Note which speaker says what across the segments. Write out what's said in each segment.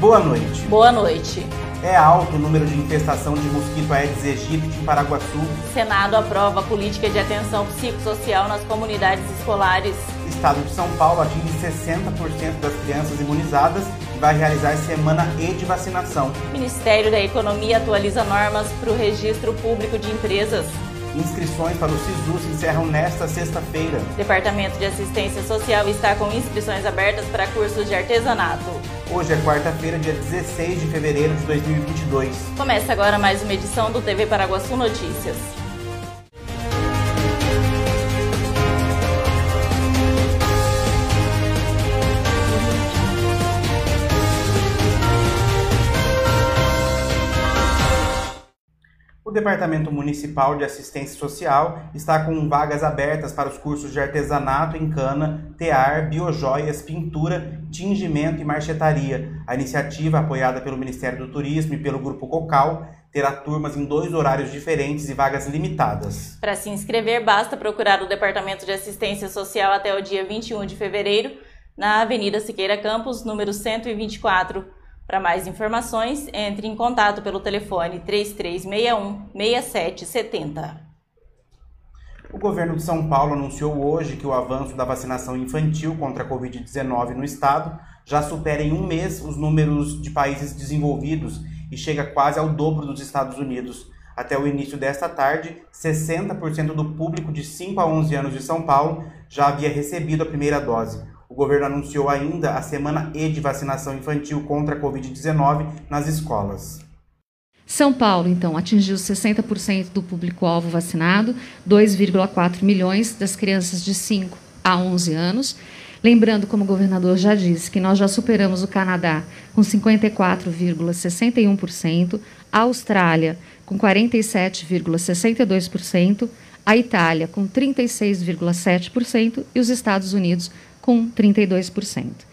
Speaker 1: Boa noite.
Speaker 2: Boa noite.
Speaker 1: É alto o número de infestação de mosquito Aedes aegypti em Paraguaçu.
Speaker 2: Senado aprova política de atenção psicossocial nas comunidades escolares.
Speaker 1: Estado de São Paulo atinge 60% das crianças imunizadas e vai realizar semana E de vacinação.
Speaker 2: Ministério da Economia atualiza normas para o registro público de empresas.
Speaker 1: Inscrições para o SISU se encerram nesta sexta-feira.
Speaker 2: Departamento de Assistência Social está com inscrições abertas para cursos de artesanato.
Speaker 1: Hoje é quarta-feira, dia 16 de fevereiro de 2022.
Speaker 2: Começa agora mais uma edição do TV Paraguaçu Notícias.
Speaker 1: O Departamento Municipal de Assistência Social está com vagas abertas para os cursos de artesanato em cana, tear, biojoias, pintura, tingimento e marchetaria. A iniciativa, apoiada pelo Ministério do Turismo e pelo Grupo Cocal, terá turmas em dois horários diferentes e vagas limitadas.
Speaker 2: Para se inscrever, basta procurar o Departamento de Assistência Social até o dia 21 de fevereiro, na Avenida Siqueira Campos, número 124. Para mais informações, entre em contato pelo telefone 3361 6770.
Speaker 1: O governo de São Paulo anunciou hoje que o avanço da vacinação infantil contra a Covid-19 no estado já supera em um mês os números de países desenvolvidos e chega quase ao dobro dos Estados Unidos. Até o início desta tarde, 60% do público de 5 a 11 anos de São Paulo já havia recebido a primeira dose. O governo anunciou ainda a semana E de vacinação infantil contra a Covid-19 nas escolas.
Speaker 3: São Paulo, então, atingiu 60% do público-alvo vacinado, 2,4 milhões das crianças de 5 a 11 anos. Lembrando, como o governador já disse, que nós já superamos o Canadá com 54,61%, a Austrália com 47,62%, a Itália com 36,7% e os Estados Unidos com 32%.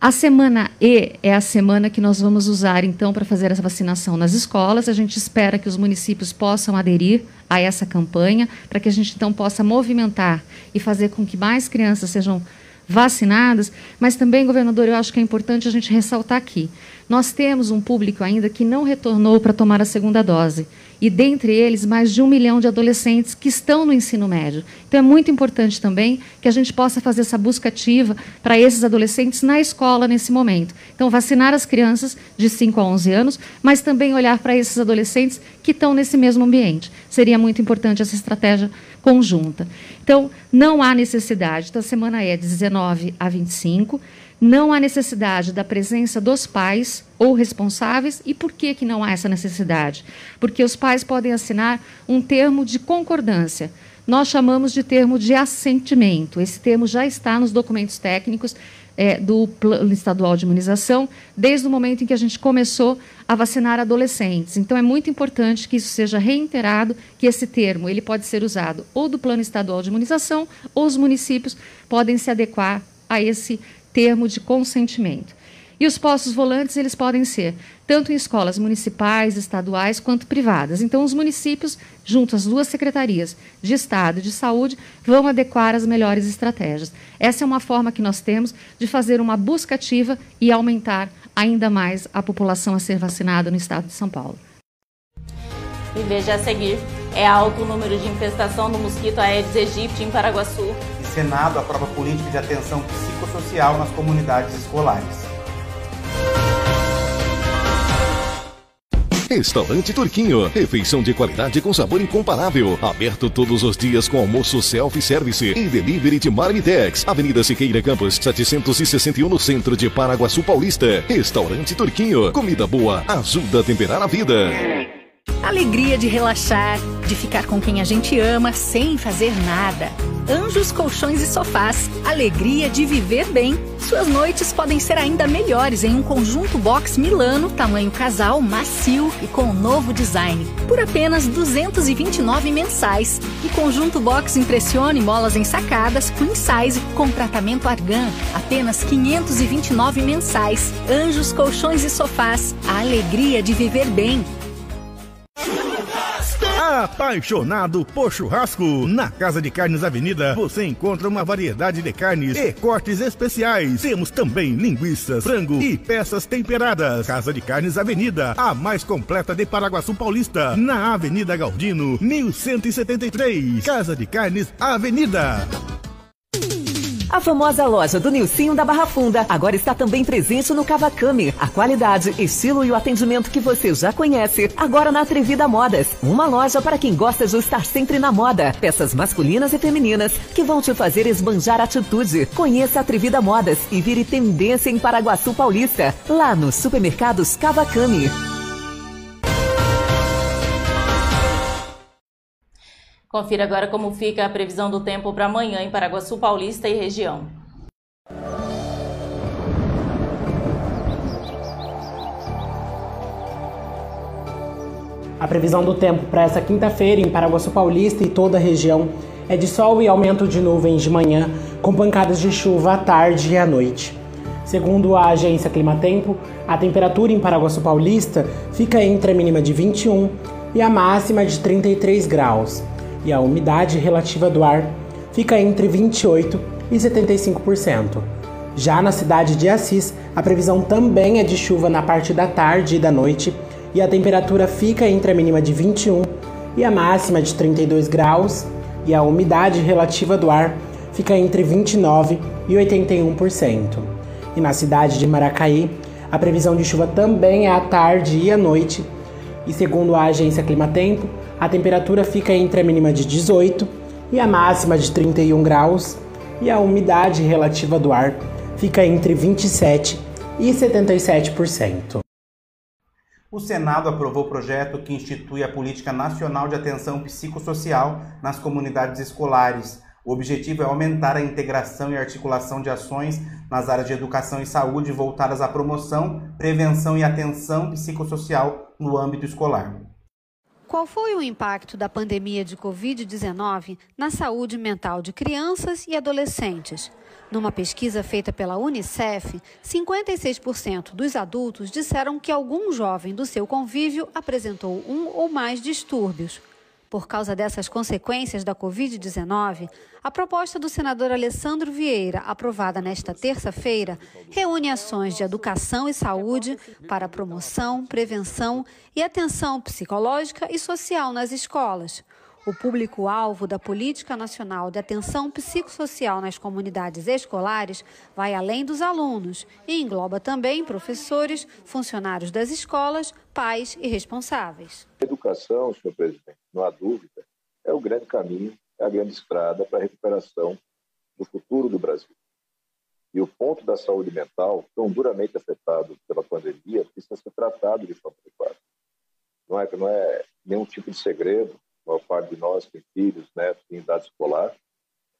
Speaker 3: A semana E é a semana que nós vamos usar, então, para fazer essa vacinação nas escolas. A gente espera que os municípios possam aderir a essa campanha, para que a gente, então, possa movimentar e fazer com que mais crianças sejam vacinadas. Mas também, governador, eu acho que é importante a gente ressaltar aqui: nós temos um público ainda que não retornou para tomar a segunda dose e dentre eles mais de um milhão de adolescentes que estão no ensino médio. Então é muito importante também que a gente possa fazer essa busca ativa para esses adolescentes na escola nesse momento. Então vacinar as crianças de 5 a 11 anos, mas também olhar para esses adolescentes que estão nesse mesmo ambiente. Seria muito importante essa estratégia conjunta. Então não há necessidade, então a semana é de 19 a 25 não há necessidade da presença dos pais ou responsáveis. E por que, que não há essa necessidade? Porque os pais podem assinar um termo de concordância. Nós chamamos de termo de assentimento. Esse termo já está nos documentos técnicos é, do Plano Estadual de Imunização, desde o momento em que a gente começou a vacinar adolescentes. Então, é muito importante que isso seja reiterado, que esse termo ele pode ser usado ou do Plano Estadual de Imunização, ou os municípios podem se adequar a esse termo de consentimento. E os postos volantes eles podem ser tanto em escolas municipais, estaduais quanto privadas. Então os municípios, junto às duas secretarias de Estado e de Saúde, vão adequar as melhores estratégias. Essa é uma forma que nós temos de fazer uma busca ativa e aumentar ainda mais a população a ser vacinada no estado de São Paulo.
Speaker 2: E veja a seguir, é alto o número de infestação do mosquito Aedes aegypti em Paraguaçu.
Speaker 1: Senado aprova política de atenção psicossocial nas comunidades escolares.
Speaker 4: Restaurante Turquinho. Refeição de qualidade com sabor incomparável. Aberto todos os dias com almoço self-service e delivery de Marmitex. Avenida Siqueira Campos, 761 no centro de Paraguaçu Paulista. Restaurante Turquinho. Comida boa ajuda a temperar a vida.
Speaker 5: Alegria de relaxar, de ficar com quem a gente ama sem fazer nada. Anjos Colchões e Sofás. Alegria de viver bem. Suas noites podem ser ainda melhores em um conjunto box Milano, tamanho casal, macio e com novo design. Por apenas 229 mensais. E conjunto box Impressione molas ensacadas, queen size com tratamento argan. Apenas 529 mensais. Anjos Colchões e Sofás. A alegria de viver bem.
Speaker 6: Apaixonado por churrasco? Na Casa de Carnes Avenida você encontra uma variedade de carnes e cortes especiais. Temos também linguiças, frango e peças temperadas. Casa de Carnes Avenida, a mais completa de Paraguaçu Paulista, na Avenida Galdino, 1173. Casa de Carnes Avenida.
Speaker 7: A famosa loja do Nilcinho da Barra Funda agora está também presente no Cavacame. A qualidade, estilo e o atendimento que você já conhece, agora na Atrevida Modas. Uma loja para quem gosta de estar sempre na moda. Peças masculinas e femininas que vão te fazer esbanjar atitude. Conheça a Atrevida Modas e vire tendência em Paraguaçu Paulista. Lá nos supermercados Cavacame.
Speaker 2: Confira agora como fica a previsão do tempo para amanhã em Paraguaçu Paulista e região.
Speaker 8: A previsão do tempo para essa quinta-feira em Paraguaçu Paulista e toda a região é de sol e aumento de nuvens de manhã, com pancadas de chuva à tarde e à noite. Segundo a agência Climatempo, a temperatura em Paraguaçu Paulista fica entre a mínima de 21 e a máxima de 33 graus e a umidade relativa do ar fica entre 28% e 75%. Já na cidade de Assis, a previsão também é de chuva na parte da tarde e da noite e a temperatura fica entre a mínima de 21 e a máxima de 32 graus e a umidade relativa do ar fica entre 29% e 81%. E na cidade de Maracaí, a previsão de chuva também é à tarde e à noite e segundo a agência Climatempo, a temperatura fica entre a mínima de 18 e a máxima de 31 graus, e a umidade relativa do ar fica entre 27 e 77%.
Speaker 1: O Senado aprovou o projeto que institui a Política Nacional de Atenção Psicossocial nas comunidades escolares. O objetivo é aumentar a integração e articulação de ações nas áreas de educação e saúde voltadas à promoção, prevenção e atenção psicossocial no âmbito escolar.
Speaker 9: Qual foi o impacto da pandemia de Covid-19 na saúde mental de crianças e adolescentes? Numa pesquisa feita pela Unicef, 56% dos adultos disseram que algum jovem do seu convívio apresentou um ou mais distúrbios. Por causa dessas consequências da Covid-19, a proposta do senador Alessandro Vieira, aprovada nesta terça-feira, reúne ações de educação e saúde para promoção, prevenção e atenção psicológica e social nas escolas. O público-alvo da Política Nacional de Atenção Psicossocial nas Comunidades Escolares vai além dos alunos e engloba também professores, funcionários das escolas, pais e responsáveis.
Speaker 10: Educação, senhor presidente não há dúvida, é o grande caminho, é a grande estrada para a recuperação do futuro do Brasil. E o ponto da saúde mental, tão duramente afetado pela pandemia, precisa ser tratado de forma adequada. Não é, não é nenhum tipo de segredo, a maior parte de nós tem filhos, netos em idade escolar,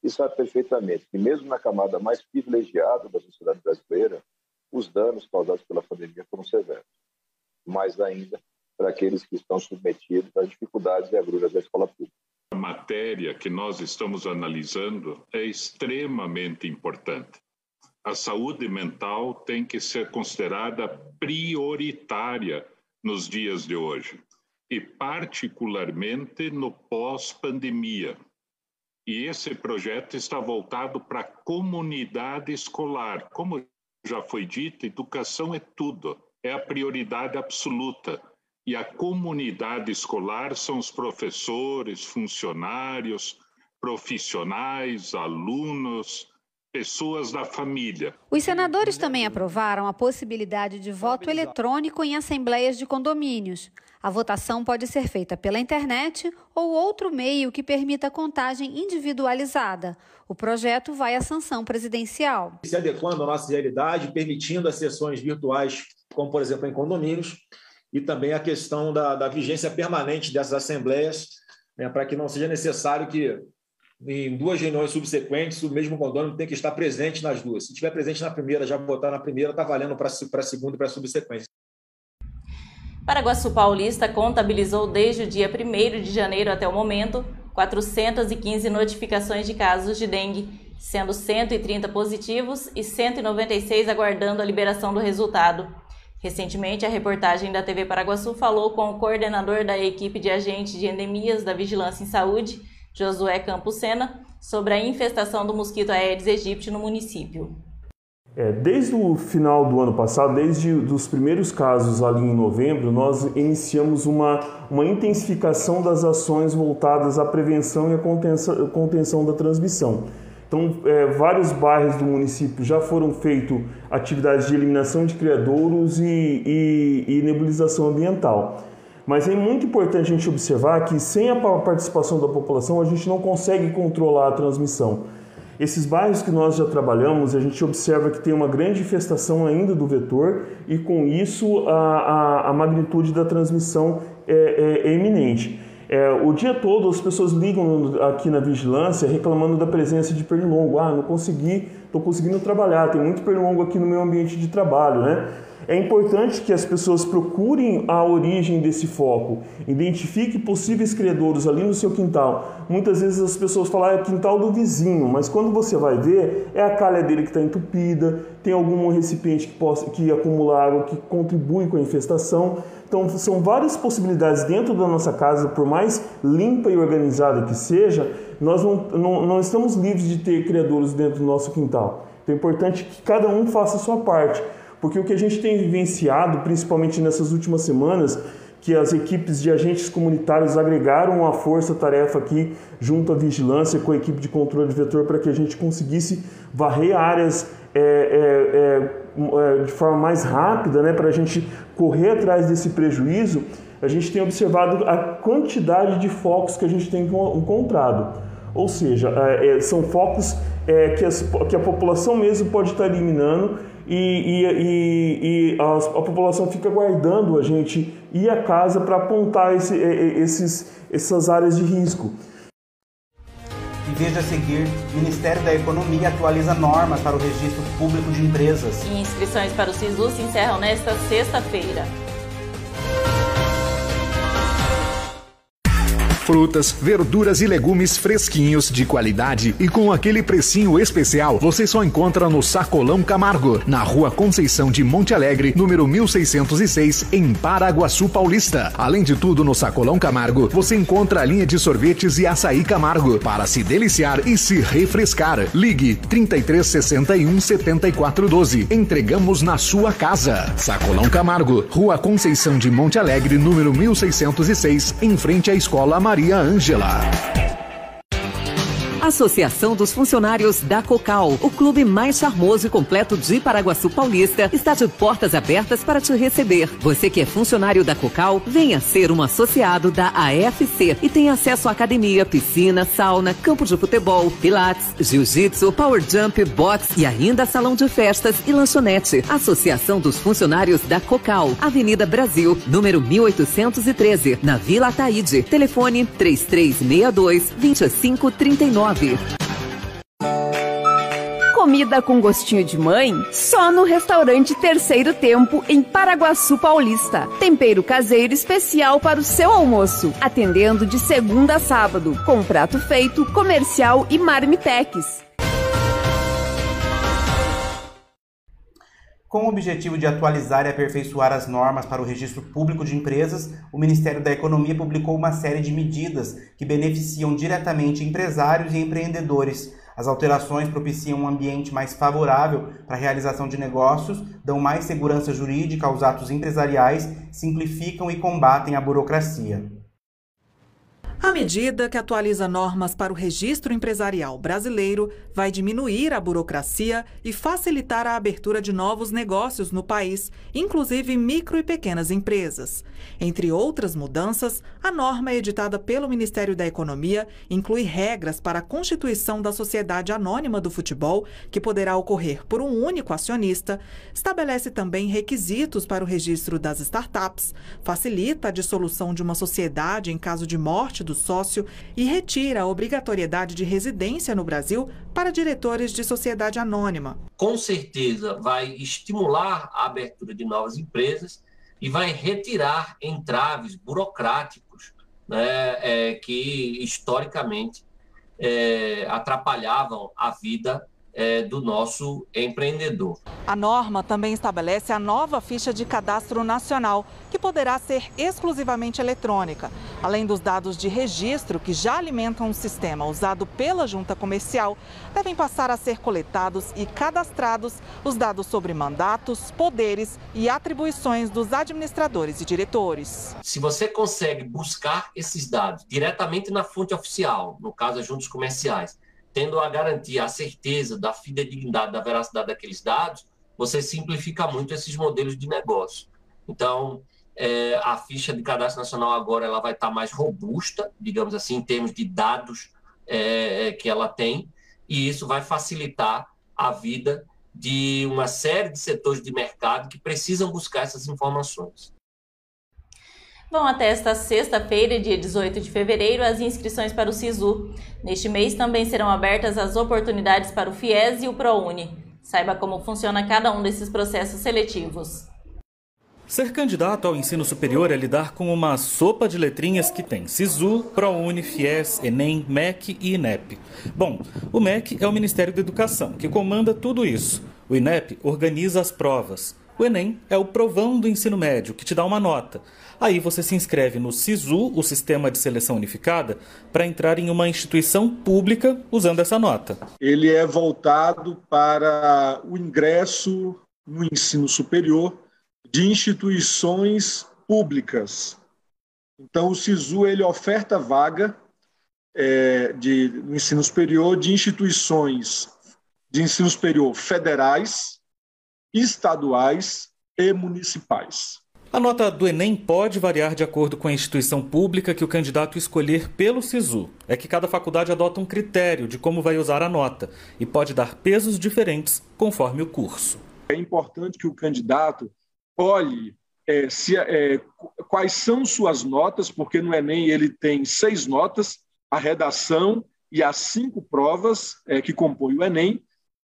Speaker 10: e sabe perfeitamente que mesmo na camada mais privilegiada da sociedade brasileira, os danos causados pela pandemia foram severos. Mais ainda, para aqueles que estão submetidos às dificuldades e agruras da escola pública.
Speaker 11: A matéria que nós estamos analisando é extremamente importante. A saúde mental tem que ser considerada prioritária nos dias de hoje, e particularmente no pós-pandemia. E esse projeto está voltado para a comunidade escolar. Como já foi dito, educação é tudo, é a prioridade absoluta e a comunidade escolar são os professores, funcionários, profissionais, alunos, pessoas da família.
Speaker 9: Os senadores também aprovaram a possibilidade de voto eletrônico em assembleias de condomínios. A votação pode ser feita pela internet ou outro meio que permita contagem individualizada. O projeto vai à sanção presidencial.
Speaker 12: Se adequando à nossa realidade, permitindo as sessões virtuais, como por exemplo em condomínios, e também a questão da, da vigência permanente dessas assembleias, né, para que não seja necessário que em duas reuniões subsequentes o mesmo condômino tenha que estar presente nas duas. Se estiver presente na primeira, já votar na primeira, está valendo para a segunda e para a subsequência.
Speaker 2: Paraguaçu Paulista contabilizou desde o dia 1 de janeiro até o momento 415 notificações de casos de dengue, sendo 130 positivos e 196 aguardando a liberação do resultado. Recentemente, a reportagem da TV Paraguaçu falou com o coordenador da equipe de agentes de endemias da Vigilância em Saúde, Josué Campos Sena, sobre a infestação do mosquito Aedes aegypti no município.
Speaker 13: É, desde o final do ano passado, desde os primeiros casos ali em novembro, nós iniciamos uma, uma intensificação das ações voltadas à prevenção e à contenção, contenção da transmissão. Então, é, vários bairros do município já foram feitas atividades de eliminação de criadouros e, e, e, nebulização ambiental. Mas é muito importante a gente observar que sem a participação da população a gente não consegue controlar a transmissão. Esses bairros que nós já trabalhamos, a gente observa que tem uma grande infestação ainda do vetor e com isso a, a, a magnitude da transmissão é, é, é iminente. É, o dia todo as pessoas ligam aqui na vigilância reclamando da presença de pernilongo. Ah, não consegui, estou conseguindo trabalhar, tem muito pernilongo aqui no meu ambiente de trabalho, né? É importante que as pessoas procurem a origem desse foco, identifique possíveis credores ali no seu quintal. Muitas vezes as pessoas falam ah, é o quintal do vizinho, mas quando você vai ver, é a calha dele que está entupida, tem algum recipiente que, possa, que acumula água que contribui com a infestação. Então, são várias possibilidades dentro da nossa casa, por mais limpa e organizada que seja, nós não, não, não estamos livres de ter criadores dentro do nosso quintal. Então, é importante que cada um faça a sua parte, porque o que a gente tem vivenciado, principalmente nessas últimas semanas, que as equipes de agentes comunitários agregaram a força-tarefa aqui junto à vigilância com a equipe de controle de vetor para que a gente conseguisse varrer áreas é, é, é, é, de forma mais rápida, né, para a gente correr atrás desse prejuízo, a gente tem observado a quantidade de focos que a gente tem encontrado. Ou seja, é, são focos que, as, que, a população mesmo pode estar eliminando e, e, e, e a, a, população fica guardando a gente ir à casa para apontar esse, esses, essas áreas de risco.
Speaker 1: Veja a seguir, Ministério da Economia atualiza normas para o registro público de empresas.
Speaker 2: E inscrições para o SISU se encerram nesta sexta-feira.
Speaker 14: Frutas, verduras e legumes fresquinhos, de qualidade e com aquele precinho especial, você só encontra no Sacolão Camargo, na rua Conceição de Monte Alegre, número 1606, em Paraguaçu Paulista. Além de tudo, no Sacolão Camargo, você encontra a linha de sorvetes e açaí Camargo, para se deliciar e se refrescar. Ligue 3361 7412. Entregamos na sua casa. Sacolão Camargo, rua Conceição de Monte Alegre, número 1606, em frente à Escola Maria Maria Ângela.
Speaker 7: Associação dos Funcionários da Cocal, o clube mais charmoso e completo de Paraguaçu Paulista, está de portas abertas para te receber. Você que é funcionário da Cocal, venha ser um associado da AFC e tem acesso à academia, piscina, sauna, campo de futebol, pilates, jiu-jitsu, power jump, box e ainda salão de festas e lanchonete. Associação dos Funcionários da Cocal, Avenida Brasil, número 1813, na Vila Ataíde. Telefone 3362 2539.
Speaker 15: Comida com gostinho de mãe? Só no restaurante Terceiro Tempo, em Paraguaçu Paulista. Tempero caseiro especial para o seu almoço. Atendendo de segunda a sábado, com prato feito, comercial e marmitex.
Speaker 1: Com o objetivo de atualizar e aperfeiçoar as normas para o registro público de empresas, o Ministério da Economia publicou uma série de medidas que beneficiam diretamente empresários e empreendedores. As alterações propiciam um ambiente mais favorável para a realização de negócios, dão mais segurança jurídica aos atos empresariais, simplificam e combatem a burocracia.
Speaker 16: A medida que atualiza normas para o registro empresarial brasileiro vai diminuir a burocracia e facilitar a abertura de novos negócios no país, inclusive micro e pequenas empresas. Entre outras mudanças, a norma editada pelo Ministério da Economia inclui regras para a constituição da sociedade anônima do futebol, que poderá ocorrer por um único acionista, estabelece também requisitos para o registro das startups, facilita a dissolução de uma sociedade em caso de morte do do sócio e retira a obrigatoriedade de residência no Brasil para diretores de sociedade anônima.
Speaker 17: Com certeza vai estimular a abertura de novas empresas e vai retirar entraves burocráticos né, é, que historicamente é, atrapalhavam a vida é, do nosso empreendedor.
Speaker 16: A norma também estabelece a nova ficha de cadastro nacional, que poderá ser exclusivamente eletrônica. Além dos dados de registro, que já alimentam o sistema usado pela junta comercial, devem passar a ser coletados e cadastrados os dados sobre mandatos, poderes e atribuições dos administradores e diretores.
Speaker 17: Se você consegue buscar esses dados diretamente na fonte oficial, no caso as juntas comerciais, tendo a garantia, a certeza da fidedignidade, da veracidade daqueles dados, você simplifica muito esses modelos de negócio. Então, é, a ficha de cadastro nacional agora ela vai estar mais robusta, digamos assim, em termos de dados é, que ela tem, e isso vai facilitar a vida de uma série de setores de mercado que precisam buscar essas informações.
Speaker 2: Vão até esta sexta-feira, dia 18 de fevereiro, as inscrições para o SISU. Neste mês também serão abertas as oportunidades para o FIES e o ProUni. Saiba como funciona cada um desses processos seletivos.
Speaker 18: Ser candidato ao ensino superior é lidar com uma sopa de letrinhas que tem SISU, ProUni, FIES, Enem, MEC e INEP. Bom, o MEC é o Ministério da Educação, que comanda tudo isso. O INEP organiza as provas. O Enem é o provão do ensino médio, que te dá uma nota. Aí você se inscreve no SISU, o Sistema de Seleção Unificada, para entrar em uma instituição pública usando essa nota.
Speaker 19: Ele é voltado para o ingresso no ensino superior de instituições públicas. Então, o SISU ele oferta vaga é, de no ensino superior de instituições de ensino superior federais, estaduais e municipais.
Speaker 18: A nota do Enem pode variar de acordo com a instituição pública que o candidato escolher pelo SISU. É que cada faculdade adota um critério de como vai usar a nota e pode dar pesos diferentes conforme o curso.
Speaker 19: É importante que o candidato olhe é, se, é, quais são suas notas, porque no Enem ele tem seis notas, a redação e as cinco provas é, que compõem o Enem.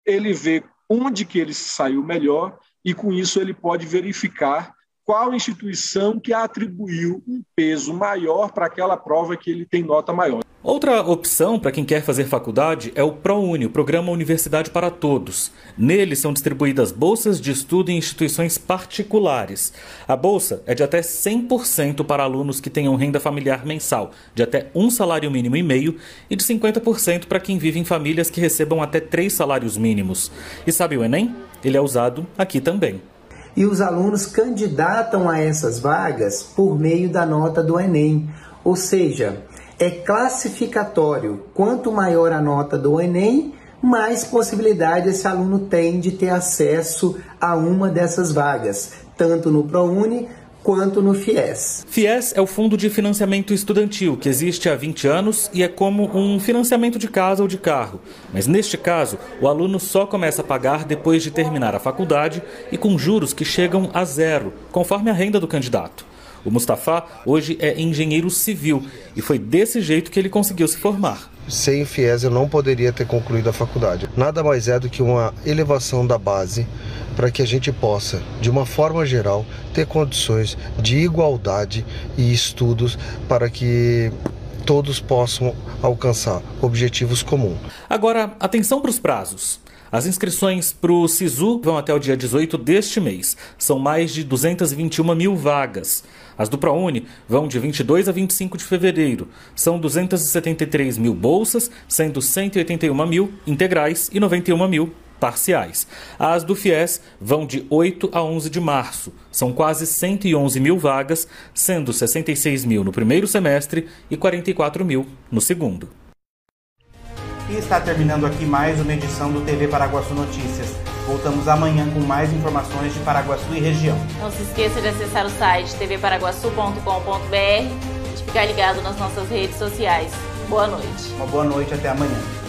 Speaker 19: Ele vê onde que ele saiu melhor e com isso ele pode verificar qual instituição que atribuiu um peso maior para aquela prova que ele tem nota maior.
Speaker 18: Outra opção para quem quer fazer faculdade é o ProUni, o Programa Universidade para Todos. Nele são distribuídas bolsas de estudo em instituições particulares. A bolsa é de até 100% para alunos que tenham renda familiar mensal de até um salário mínimo e meio e de 50% para quem vive em famílias que recebam até três salários mínimos. E sabe o Enem? Ele é usado aqui também
Speaker 20: e os alunos candidatam a essas vagas por meio da nota do Enem. Ou seja, é classificatório. Quanto maior a nota do Enem, mais possibilidade esse aluno tem de ter acesso a uma dessas vagas, tanto no ProUni quanto no FIES.
Speaker 18: FIES é o Fundo de Financiamento Estudantil, que existe há 20 anos e é como um financiamento de casa ou de carro. Mas neste caso, o aluno só começa a pagar depois de terminar a faculdade e com juros que chegam a zero, conforme a renda do candidato. O Mustafa hoje é engenheiro civil e foi desse jeito que ele conseguiu se formar.
Speaker 21: Sem FIES eu não poderia ter concluído a faculdade. Nada mais é do que uma elevação da base para que a gente possa, de uma forma geral, ter condições de igualdade e estudos para que todos possam alcançar objetivos comuns.
Speaker 18: Agora, atenção para os prazos. As inscrições para o SISU vão até o dia 18 deste mês. São mais de 221 mil vagas. As do ProUni vão de 22 a 25 de fevereiro. São 273 mil bolsas, sendo 181 mil integrais e 91 mil parciais. As do FIES vão de 8 a 11 de março. São quase 111 mil vagas, sendo 66 mil no primeiro semestre e 44 mil no segundo.
Speaker 1: E está terminando aqui mais uma edição do TV Paraguaçu Notícias. Voltamos amanhã com mais informações de Paraguaçu e região.
Speaker 2: Não se esqueça de acessar o site tvparaguaçu.com.br e de ficar ligado nas nossas redes sociais. Boa noite.
Speaker 1: Uma boa noite, até amanhã.